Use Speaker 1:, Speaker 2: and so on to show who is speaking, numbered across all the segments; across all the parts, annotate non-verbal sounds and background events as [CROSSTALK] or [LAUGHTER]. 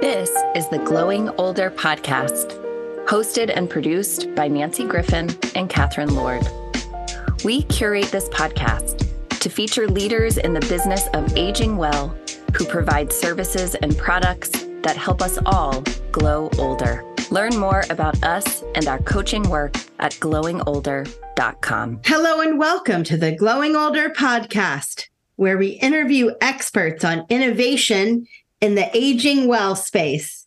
Speaker 1: This is the Glowing Older podcast, hosted and produced by Nancy Griffin and Catherine Lord. We curate this podcast to feature leaders in the business of aging well who provide services and products that help us all glow older. Learn more about us and our coaching work at glowingolder.com.
Speaker 2: Hello, and welcome to the Glowing Older podcast, where we interview experts on innovation in the aging well space.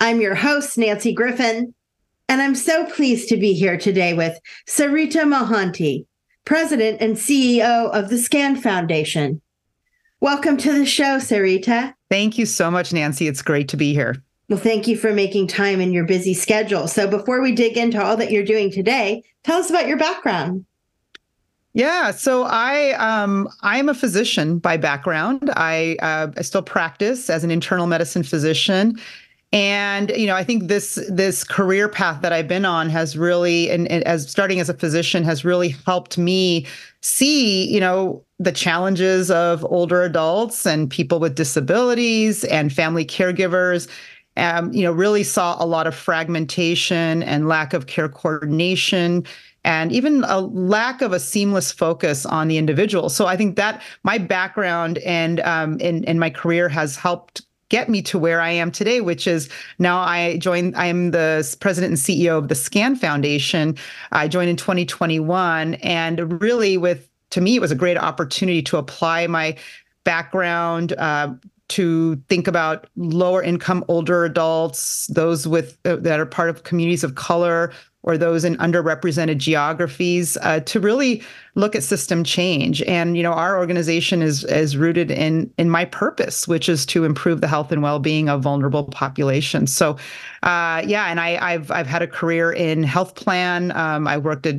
Speaker 2: I'm your host, Nancy Griffin, and I'm so pleased to be here today with Sarita Mohanty, President and CEO of the SCAN Foundation. Welcome to the show, Sarita.
Speaker 3: Thank you so much, Nancy. It's great to be here.
Speaker 2: Well, thank you for making time in your busy schedule. So, before we dig into all that you're doing today, tell us about your background.
Speaker 3: Yeah, so I um, I'm a physician by background. I uh, I still practice as an internal medicine physician, and you know I think this this career path that I've been on has really and, and as starting as a physician has really helped me see you know the challenges of older adults and people with disabilities and family caregivers. Um, you know, really saw a lot of fragmentation and lack of care coordination and even a lack of a seamless focus on the individual. So I think that my background and um, my career has helped get me to where I am today, which is now I joined, I am the president and CEO of the SCAN Foundation. I joined in 2021. And really, with to me, it was a great opportunity to apply my background, uh, to think about lower income older adults, those with uh, that are part of communities of color or those in underrepresented geographies, uh, to really look at system change. And you know, our organization is is rooted in in my purpose, which is to improve the health and well being of vulnerable populations. So, uh, yeah, and I, have I've had a career in health plan. Um, I worked at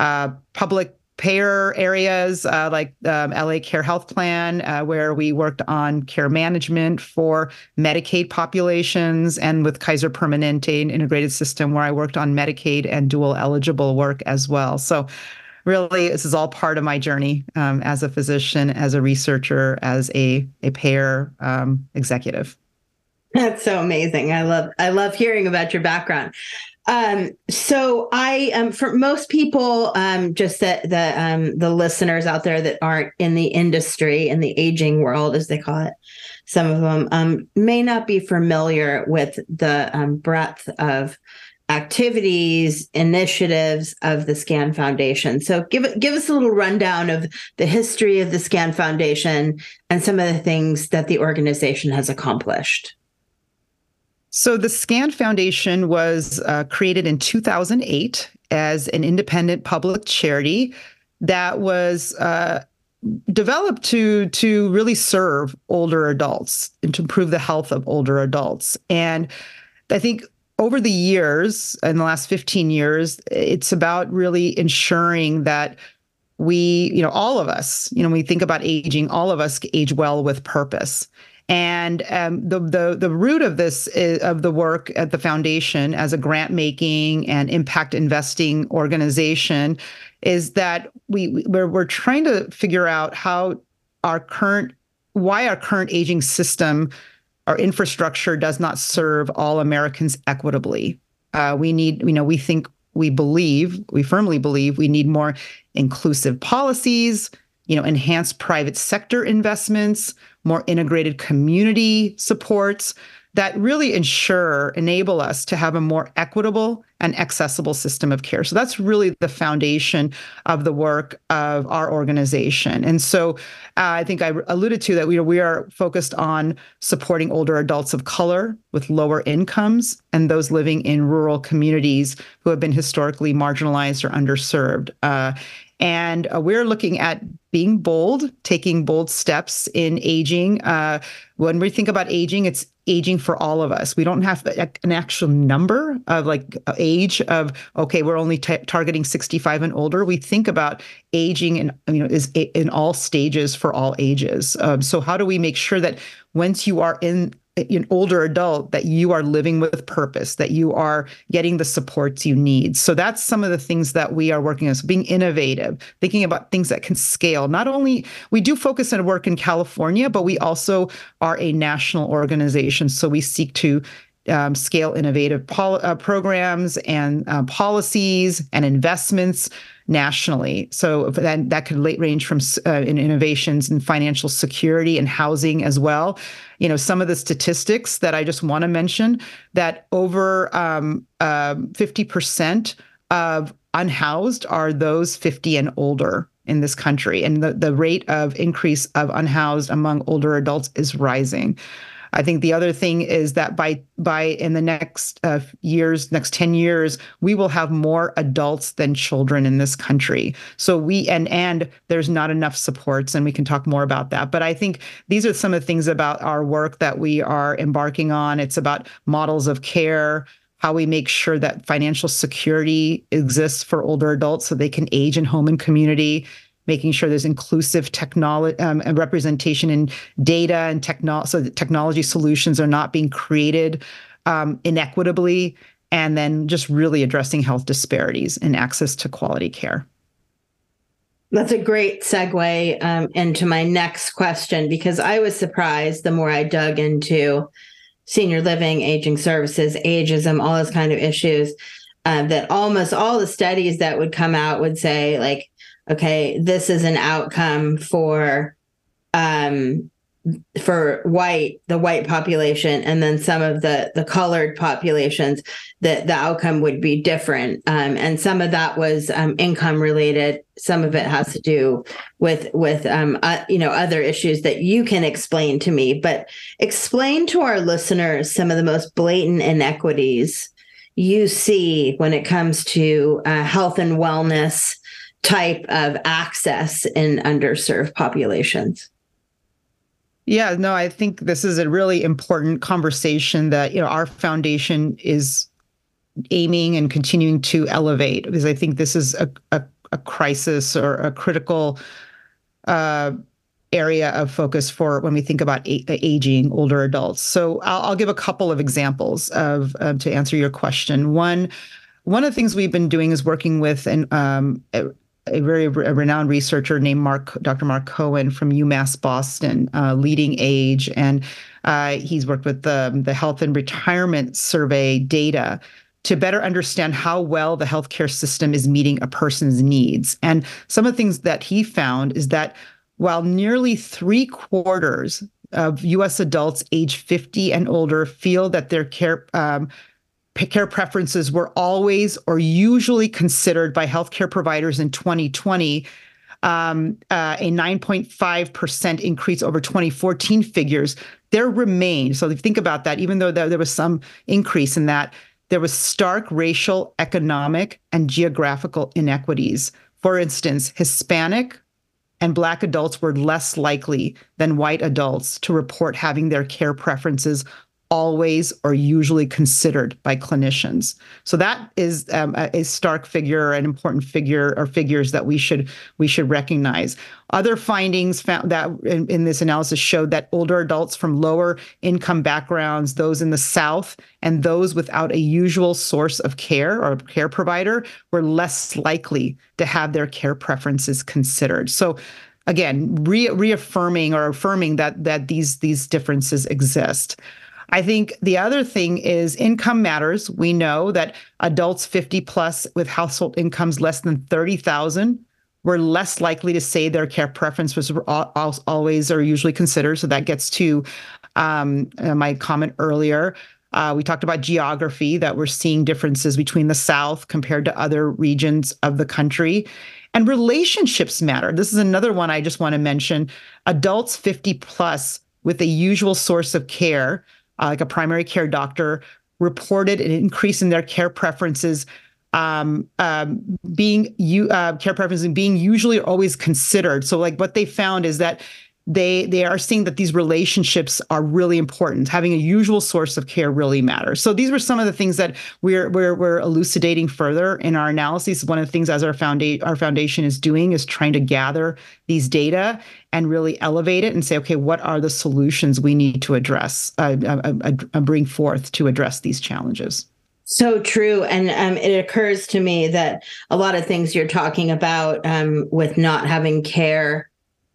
Speaker 3: uh, public payer areas uh, like um, LA Care Health Plan, uh, where we worked on care management for Medicaid populations, and with Kaiser Permanente, an integrated system where I worked on Medicaid and dual eligible work as well. So, really, this is all part of my journey um, as a physician, as a researcher, as a a payer um, executive.
Speaker 2: That's so amazing. I love I love hearing about your background. Um, so I um for most people, um, just that the um the listeners out there that aren't in the industry in the aging world, as they call it, some of them um may not be familiar with the um, breadth of activities, initiatives of the Scan Foundation. So give give us a little rundown of the history of the Scan Foundation and some of the things that the organization has accomplished.
Speaker 3: So the SCAN Foundation was uh, created in 2008 as an independent public charity that was uh, developed to to really serve older adults and to improve the health of older adults. And I think over the years, in the last 15 years, it's about really ensuring that we, you know, all of us, you know, when we think about aging, all of us age well with purpose. And um, the the the root of this is, of the work at the foundation as a grant making and impact investing organization is that we we're, we're trying to figure out how our current why our current aging system our infrastructure does not serve all Americans equitably. Uh, we need, you know, we think, we believe, we firmly believe we need more inclusive policies, you know, enhanced private sector investments, more integrated community supports that really ensure, enable us to have a more equitable and accessible system of care. So that's really the foundation of the work of our organization. And so uh, I think I alluded to that we are, we are focused on supporting older adults of color with lower incomes and those living in rural communities who have been historically marginalized or underserved. Uh, and uh, we're looking at being bold, taking bold steps in aging. Uh, when we think about aging, it's aging for all of us. We don't have an actual number of like age of okay, we're only t- targeting 65 and older. We think about aging in you know is in all stages for all ages. Um, so how do we make sure that once you are in an older adult that you are living with purpose, that you are getting the supports you need. So that's some of the things that we are working on. So being innovative, thinking about things that can scale. Not only we do focus on work in California, but we also are a national organization. So we seek to um, scale innovative pol- uh, programs and uh, policies and investments nationally. So that that could range from uh, in innovations in financial security and housing as well. You know, some of the statistics that I just want to mention that over um, uh, 50% of unhoused are those 50 and older in this country, and the the rate of increase of unhoused among older adults is rising. I think the other thing is that by by in the next uh, years, next ten years, we will have more adults than children in this country. So we and and there's not enough supports, and we can talk more about that. But I think these are some of the things about our work that we are embarking on. It's about models of care how we make sure that financial security exists for older adults so they can age in home and community making sure there's inclusive technology um, and representation in data and technology, so that technology solutions are not being created um, inequitably, and then just really addressing health disparities and access to quality care.
Speaker 2: That's a great segue um, into my next question because I was surprised the more I dug into senior living, aging services, ageism, all those kind of issues, uh, that almost all the studies that would come out would say, like, okay, this is an outcome for um for white the white population and then some of the the colored populations that the outcome would be different. Um, and some of that was um, income related. Some of it has to do with with um, uh, you know other issues that you can explain to me. But explain to our listeners some of the most blatant inequities you see when it comes to uh, health and wellness type of access in underserved populations.
Speaker 3: Yeah, no, I think this is a really important conversation that you know our foundation is aiming and continuing to elevate because I think this is a a, a crisis or a critical uh, area of focus for when we think about a- aging older adults. So I'll, I'll, give a couple of examples of um, to answer your question. One, one of the things we've been doing is working with an um, a very re- renowned researcher named Mark, Dr. Mark Cohen from UMass Boston, uh, Leading Age, and uh, he's worked with the the Health and Retirement Survey data to better understand how well the healthcare system is meeting a person's needs. And some of the things that he found is that while nearly three quarters of U.S. adults age 50 and older feel that their care um, care preferences were always or usually considered by healthcare providers in 2020 um, uh, a 9.5% increase over 2014 figures, there remained. So if you think about that, even though there, there was some increase in that, there was stark racial, economic, and geographical inequities. For instance, Hispanic and Black adults were less likely than white adults to report having their care preferences always or usually considered by clinicians. So that is um, a, stark figure, an important figure, or figures that we should we should recognize. Other findings found that in, in this analysis showed that older adults from lower income backgrounds, those in the South, and those without a usual source of care or care provider were less likely to have their care preferences considered. So again, re- reaffirming or affirming that that these these differences exist. I think the other thing is income matters. We know that adults 50 plus with household incomes less than 30,000 were less likely to say their care preference was always or usually considered. So that gets to um, uh, my comment earlier. Uh, we talked about geography, that we're seeing differences between the South compared to other regions of the country. And relationships matter. This is another one I just want to mention. Adults 50 plus with a usual source of care uh, like a primary care doctor, reported an increase in their care preferences um, um, being you uh, care preferences being usually always considered. So like what they found is that they they are seeing that these relationships are really important. Having a usual source of care really matters. So these were some of the things that we're we're we're elucidating further in our analysis. One of the things as our foundation our foundation is doing is trying to gather these data and really elevate it and say, okay, what are the solutions we need to address, uh, uh, uh, uh bring forth to address these challenges.
Speaker 2: So true. And um, it occurs to me that a lot of things you're talking about um, with not having care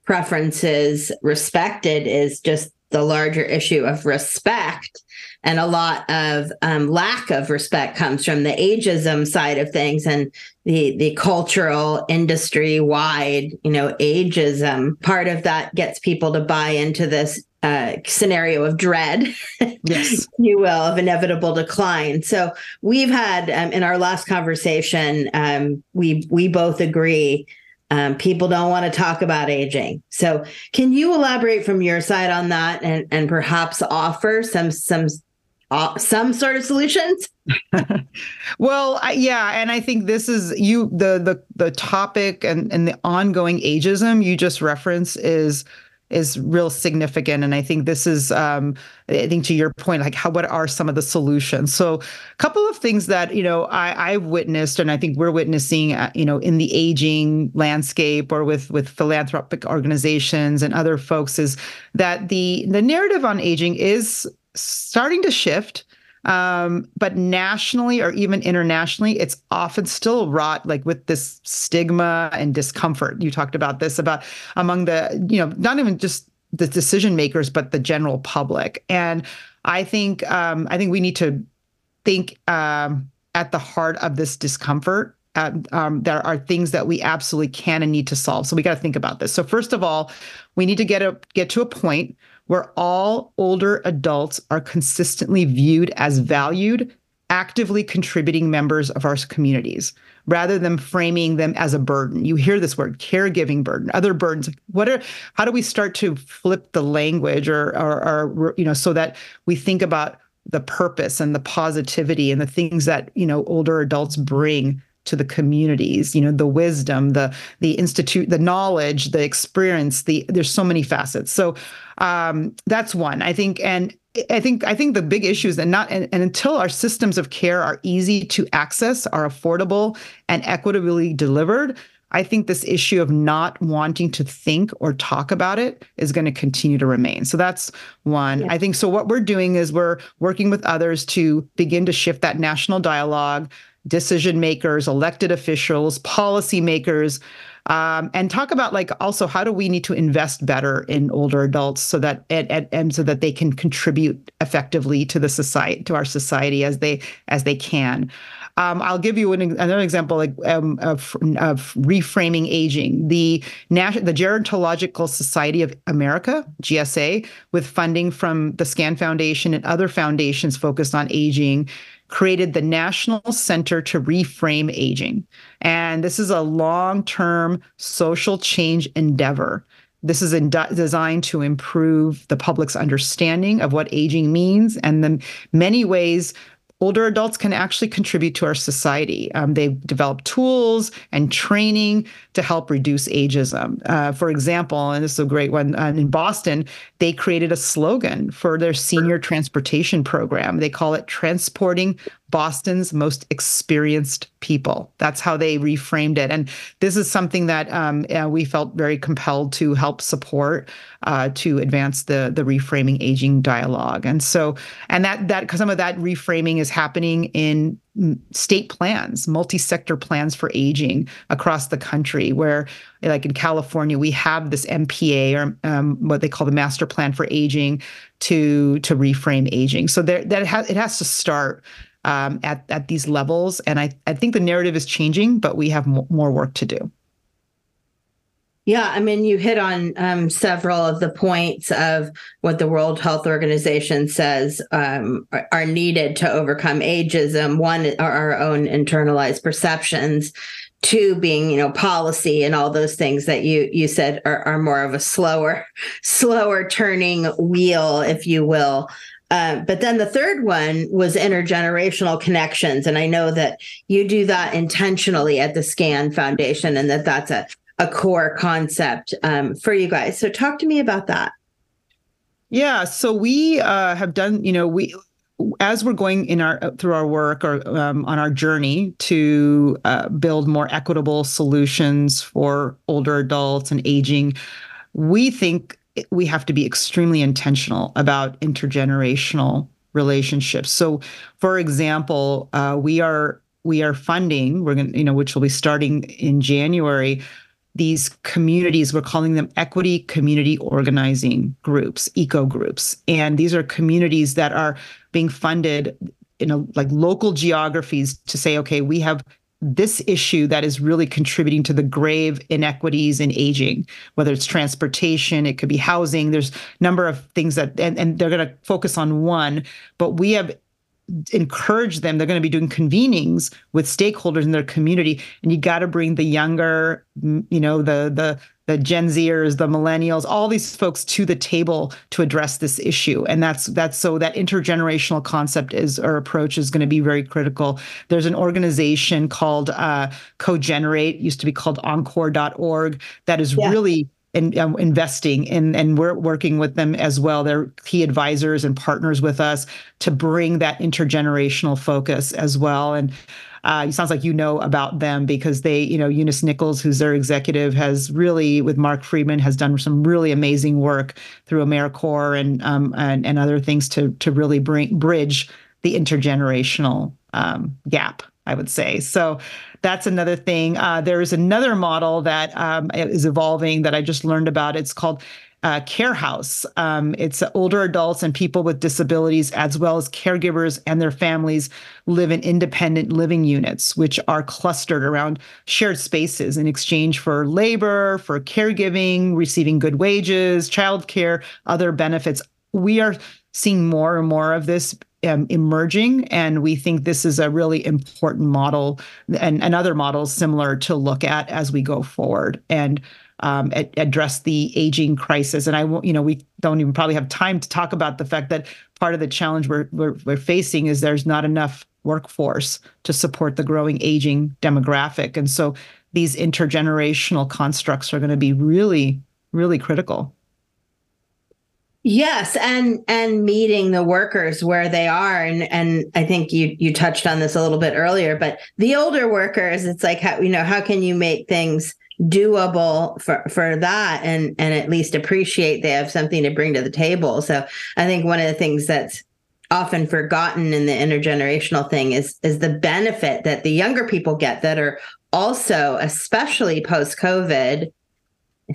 Speaker 2: preferences respected is just the larger issue of respect. And a lot of um, lack of respect comes from the ageism side of things and the the cultural industry wide, you know, ageism. Part of that gets people to buy into this uh, scenario of dread, [LAUGHS]
Speaker 3: yes,
Speaker 2: you will, of inevitable decline. So we've had um, in our last conversation, um, we we both agree um, people don't want to talk about aging. So can you elaborate from your side on that and and perhaps offer some some uh, some sort of solutions? [LAUGHS]
Speaker 3: well, I, yeah, and I think this is you the the the topic and and the ongoing ageism you just referenced is is real significant. And i think this is um, i think to your point like how what are some of the solutions? So a couple of things that you know i i've witnessed and i think we're witnessing uh, you know in the aging landscape or with with philanthropic organizations and other folks is that the the narrative on aging is starting to shift um, but nationally or even internationally, it's often still wrought like with this stigma and discomfort. You talked about this about among the, you know, not even just the decision makers, but the general public. And I think um, I think we need to think um, at the heart of this discomfort uh, um, there are things that we absolutely can and need to solve. So we got to think about this. So first of all, we need to get a get to a point where all older adults are consistently viewed as valued, actively contributing members of our communities rather than framing them as a burden. You hear this word caregiving burden, other burdens. What are how do we start to flip the language or or, or you know so that we think about the purpose and the positivity and the things that you know older adults bring to the communities you know the wisdom the the institute the knowledge the experience the there's so many facets so um, that's one i think and i think i think the big issue is that not and, and until our systems of care are easy to access are affordable and equitably delivered I think this issue of not wanting to think or talk about it is going to continue to remain. So that's one. Yeah. I think so. What we're doing is we're working with others to begin to shift that national dialogue, decision makers, elected officials, policymakers, um, and talk about like also how do we need to invest better in older adults so that and, and, so that they can contribute effectively to the society to our society as they as they can. Um, I'll give you an, another example like, um, of, of, reframing aging. The, Nas- the Gerontological Society of America, GSA, with funding from the SCAN Foundation and other foundations focused on aging, created the National Center to Reframe Aging. And this is a long term social change endeavor. This is in, designed to improve the public's understanding of what aging means and the many ways older adults can actually contribute to our society. Um, they've developed tools and training to help reduce ageism. Uh, for example, and this is a great one uh, in Boston, they created a slogan for their senior transportation program. They call it Transporting Boston's most experienced people. That's how they reframed it. And this is something that um, uh, we felt very compelled to help support uh, to advance the the reframing aging dialogue. And so, and that that some of that reframing is happening in state plans, multi-sector plans for aging across the country. Where, like in California, we have this MPA or um, what they call the Master Plan for Aging to to reframe aging. So there that has it has to start um, at at these levels. And I I think the narrative is changing, but we have m- more work to do.
Speaker 2: Yeah, I mean, you hit on um, several of the points of what the World Health Organization says um, are, needed to overcome ageism. One are our own internalized perceptions. Two being, you know, policy and all those things that you you said are, are more of a slower, [LAUGHS] slower turning wheel, if you will. Uh, but then the third one was intergenerational connections. And I know that you do that intentionally at the SCAN Foundation and that that's a, a core concept um, for you guys. So talk to me about that.
Speaker 3: Yeah, so we uh, have done, you know, we as we're going in our through our work or um, on our journey to uh, build more equitable solutions for older adults and aging, we think we have to be extremely intentional about intergenerational relationships. So, for example, uh, we are we are funding we're going to you know which will be starting in January these communities we're calling them equity community organizing groups eco groups. And these are communities that are being funded in a, like local geographies to say okay we have this issue that is really contributing to the grave inequities in aging whether it's transportation it could be housing. There's a number of things that and, and they're going to focus on one but we have encourage them. They're going to be doing convenings with stakeholders in their community and you got to bring the younger you know the the the gen zers the millennials all these folks to the table to address this issue. And that's that's so that intergenerational concept is or approach is going to be very critical. There's an organization called uh, co-generate used to be called encore.org that is yeah. really in, um, investing in, and we're working with them as well. They're key advisors and partners with us to bring that intergenerational focus as well. And uh, it sounds like you know about them because they, you know, Eunice Nichols, who's their executive, has really, with Marc Freedman, has done some really amazing work through AmeriCorps and um, and, and other things to to really bring bridge the intergenerational um, gap. I would say so that's another thing. Uh, there is another model that um, is evolving that I just learned about. It's called uh, Care House. Um, it's older adults and people with disabilities, as well as caregivers and their families, live in independent living units, which are clustered around shared spaces in exchange for labor, for caregiving, receiving good wages, childcare, other benefits. We are seeing more and more of this um, emerging, and we think this is a really important model and, and other models similar to look at as we go forward and um, ad- address the aging crisis. And I, you know, we don't even probably have time to talk about the fact that part of the challenge we're, we're, we're facing is there's not enough workforce to support the growing aging demographic, and so these intergenerational constructs are going to be really, really critical.
Speaker 2: Yes, and and meeting the workers where they are, and and I think you you touched on this a little bit earlier, but the older workers, it's like how you know how can you make things doable for for that, and and at least appreciate they have something to bring to the table. So I think one of the things that's often forgotten in the intergenerational thing is is the benefit that the younger people get that are also especially post COVID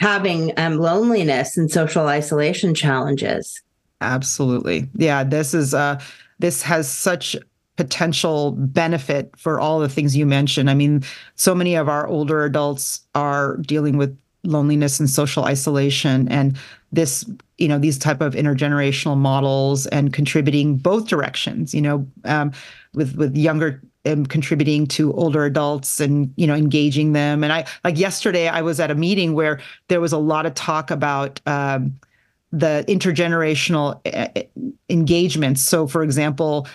Speaker 2: having um, loneliness and social isolation challenges.
Speaker 3: Absolutely. Yeah, this is uh this has such potential benefit for all the things you mentioned. I mean, so many of our older adults are dealing with loneliness and social isolation and this you know these type of intergenerational models and contributing both directions you know um, with with younger am contributing to older adults and you know engaging them. And i like yesterday i was at a meeting where there was a lot of talk about um, the intergenerational eh, eh, engagements. So for example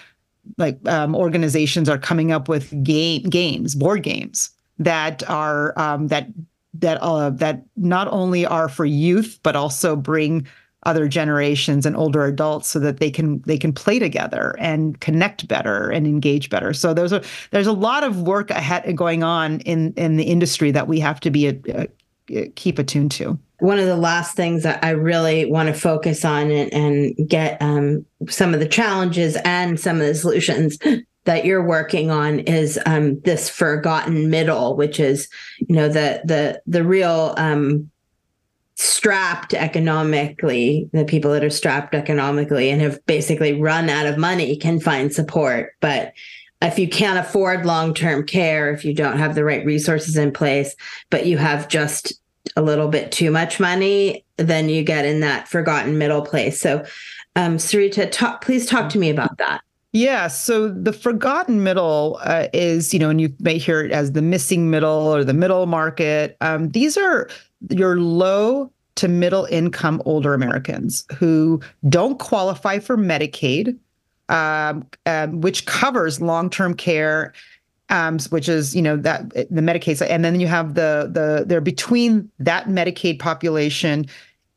Speaker 3: like um, organizations are coming up with game games board games that are um, that that uh, that not only are for youth but also bring other generations and older adults so that they can they can play together and connect better and engage better. So there's a there's a lot of work ahead going on in in the industry that we have to be a, a keep attuned to.
Speaker 2: One of the last things that I really want to focus on and, and get um, some of the challenges and some of the solutions that you're working on is um, this forgotten middle, which is, you know, the the the real um, strapped economically, the people that are strapped economically and have basically run out of money can find support. But if you can't afford long term care, if you don't have the right resources in place, but you have just a little bit too much money, then you get in that forgotten middle place. So, um, Sarita, talk, please talk to me about that.
Speaker 3: Yeah. So the forgotten middle uh, is, you know, and you may hear it as the missing middle or the middle market. Um, these are your low to middle income older Americans who don't qualify for Medicaid, um, um, which covers long term care um, which is you know that the Medicaid, and then you have the the they're between that Medicaid population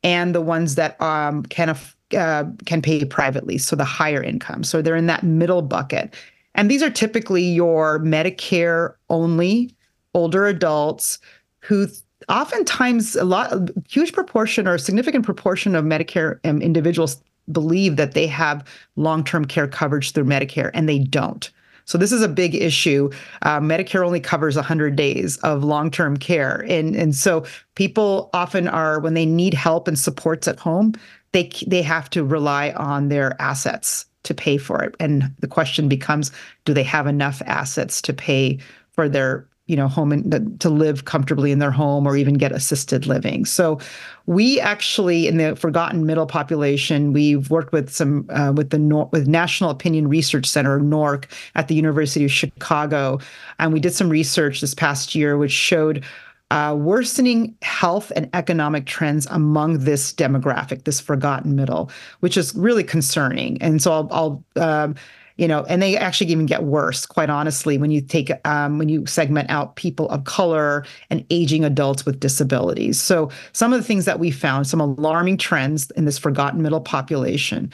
Speaker 3: and the ones that um, can uh, can pay privately, so the higher income. So they're in that middle bucket, and these are typically your Medicare only older adults who oftentimes a lot a huge proportion or a significant proportion of medicare um, individuals believe that they have long-term care coverage through medicare and they don't so this is a big issue. Uh, Medicare only covers 100 days of long-term care, and and so people often are when they need help and supports at home, they they have to rely on their assets to pay for it. And the question becomes, do they have enough assets to pay for their you know home and to live comfortably in their home or even get assisted living so we actually in the forgotten middle population we've worked with some uh, with the Nor- with national opinion research center norc at the university of chicago and we did some research this past year which showed uh, worsening health and economic trends among this demographic, this forgotten middle, which is really concerning. And so I'll, I'll um, you know, and they actually even get worse, quite honestly, when you take um, when you segment out people of color and aging adults with disabilities. So some of the things that we found, some alarming trends in this forgotten middle population.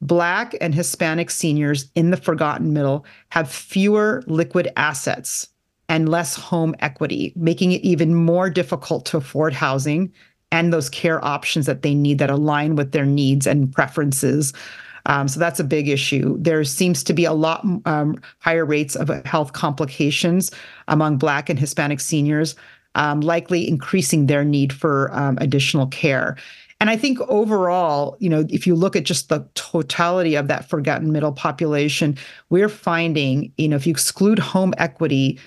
Speaker 3: Black and Hispanic seniors in the forgotten middle have fewer liquid assets and less home equity, making it even more difficult to afford housing and those care options that they need that align with their needs and preferences. Um, so that's a big issue. There seems to be a lot um, higher rates of health complications among Black and Hispanic seniors, um, likely increasing their need for um, additional care. And I think overall, you know, if you look at just the totality of that forgotten middle population, we're finding, you know, if you exclude home equity,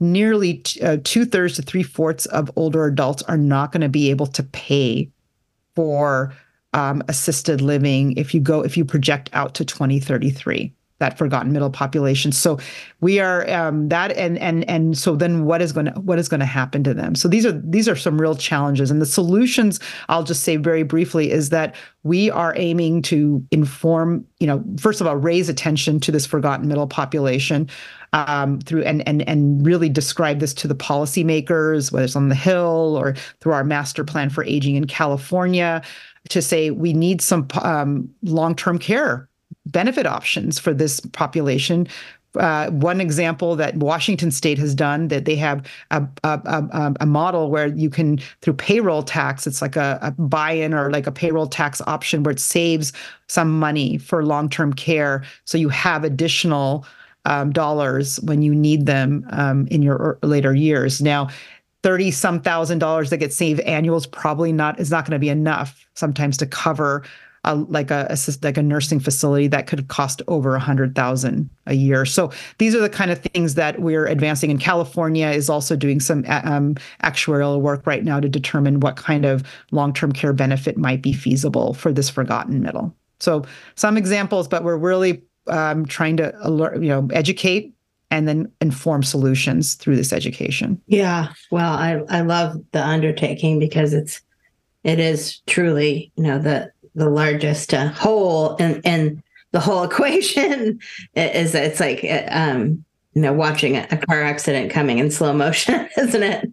Speaker 3: nearly t- uh, two thirds to three fourths of older adults are not going to be able to pay for um, assisted living if you go if you project out to 2033 that forgotten middle population. So we are um, that and and and so then what is going to what is going to happen to them? So these are these are some real challenges. And the solutions i'll just say very briefly is that we are aiming to inform you know first of all raise attention to this forgotten middle population um, through and and and really describe this to the policymakers whether it's on the hill or through our master plan for aging in california to say we need some um, long-term care benefit options for this population. Uh, one example that Washington State has done that they have a, a, a, a model where you can through payroll tax, it's like a, buy-in or like a payroll tax option where it saves some money for long-term care, so you have additional um, dollars when you need them um, in your later years. Now, 30 some thousand dollars that get saved annual is probably not is not going to be enough sometimes to cover a, like a, like a nursing facility that could cost over a hundred thousand a year. So these are the kind of things that we're advancing. And California is also doing some um, actuarial work right now to determine what kind of long-term care benefit might be feasible for this forgotten middle. So some examples, but we're really um, trying to alert, you know, educate and then inform solutions through this education.
Speaker 2: Yeah. Well, I, I love the undertaking because it's it is truly, you know, the the largest uh, and and the whole [LAUGHS] equation is it's like um you know watching a, car accident coming in slow motion, [LAUGHS] isn't it?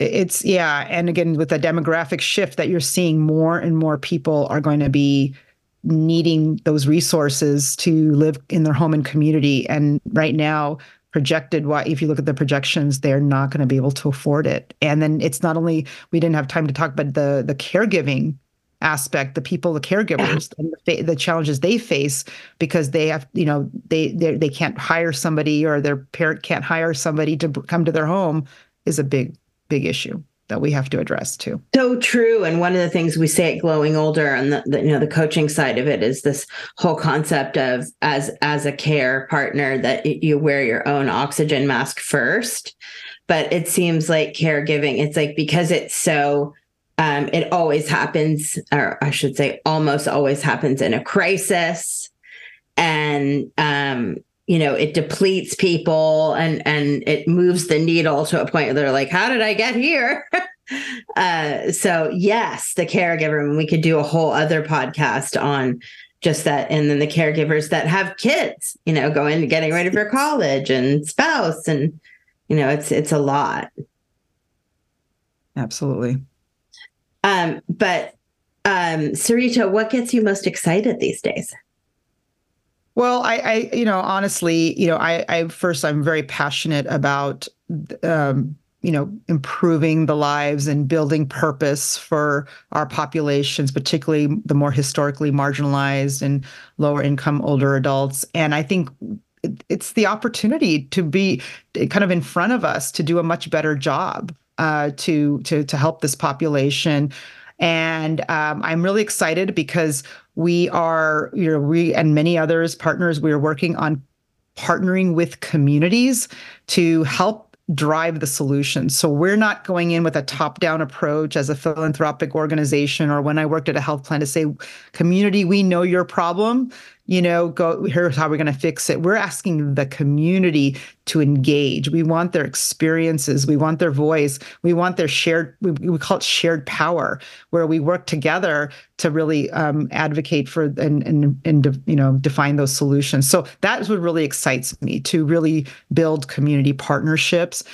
Speaker 3: It's yeah, and again with the demographic shift that you're seeing more and more people are going to be needing those resources to live in their home and community. And right now, projected why if you look at the projections they're not going to be able to afford it and then it's not only we didn't have time to talk about the the caregiving aspect the people the caregivers [LAUGHS] and the, the, challenges they face because they have you know they they can't hire somebody or their parent can't hire somebody to come to their home is a big big issue that we have to address too.
Speaker 2: So true. And one of the things we say at Glowing Older and the, the, you know the coaching side of it is this whole concept of as as a care partner that you wear your own oxygen mask first. But it seems like caregiving, it's like because it's so um, it always happens, or I should say almost always happens in a crisis. And um, you know it depletes people and and it moves the needle to a point where they're like how did i get here? [LAUGHS] Uh so yes the caregiver and we could do a whole other podcast on just that. And then the caregivers that have kids you know going getting ready for college and spouse and you know it's it's a lot.
Speaker 3: Absolutely
Speaker 2: um but um sarita what gets you most excited these days?
Speaker 3: Well i i you know honestly you know i i first i'm very passionate about um you know improving the lives and building purpose for our populations particularly the more historically marginalized and lower income older adults. And i think it's the opportunity to be kind of in front of us to do a much better job uh, to to to help this population and um, i'm really excited because we are you know we and many others partners we are working on partnering with communities to help drive the solution. So we're not going in with a top down approach as a philanthropic organization or when I worked at a health plan to say, community, we know your problem you know, go here's how we're going to fix it. We're asking the community to engage. We want their experiences. We want their voice. We want their shared, we, we call it shared power, where we work together to really um, advocate for and, and, and, you know, define those solutions. So that is what really excites me to really build community partnerships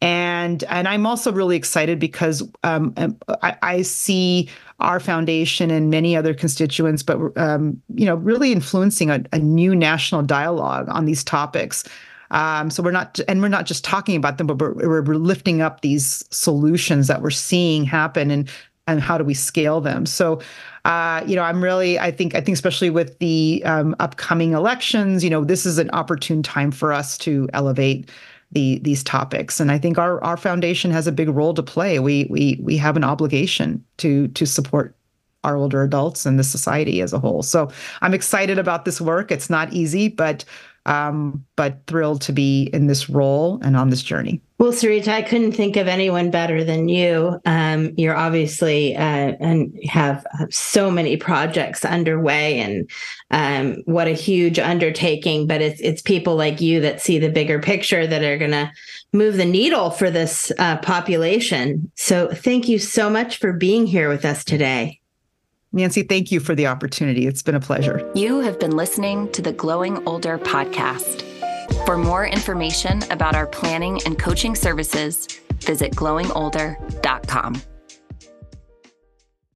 Speaker 3: and and I'm also really excited because um, um, I, I, see our foundation and many other constituents, but um, you know, really influencing a, a, new national dialogue on these topics. Um, so we're not, and we're not just talking about them, but we're, we're lifting up these solutions that we're seeing happen, and and how do we scale them? So, uh, you know, I'm really, I think, I think, especially with the um, upcoming elections, you know, this is an opportune time for us to elevate the these topics. And i think our our foundation has a big role to play. We we we have an obligation to to support our older adults and the society as a whole. So i'm excited about this work. It's not easy but um, but thrilled to be in this role and on this journey.
Speaker 2: Well, Sarita, I couldn't think of anyone better than you. Um, you're obviously uh, and have so many projects underway, and um, what a huge undertaking. But it's it's people like you that see the bigger picture that are going to move the needle for this uh, population. So, thank you so much for being here with us today.
Speaker 3: Nancy, thank you for the opportunity. It's been a pleasure.
Speaker 1: You have been listening to the Glowing Older podcast. For more information about our planning and coaching services, visit glowingolder.com.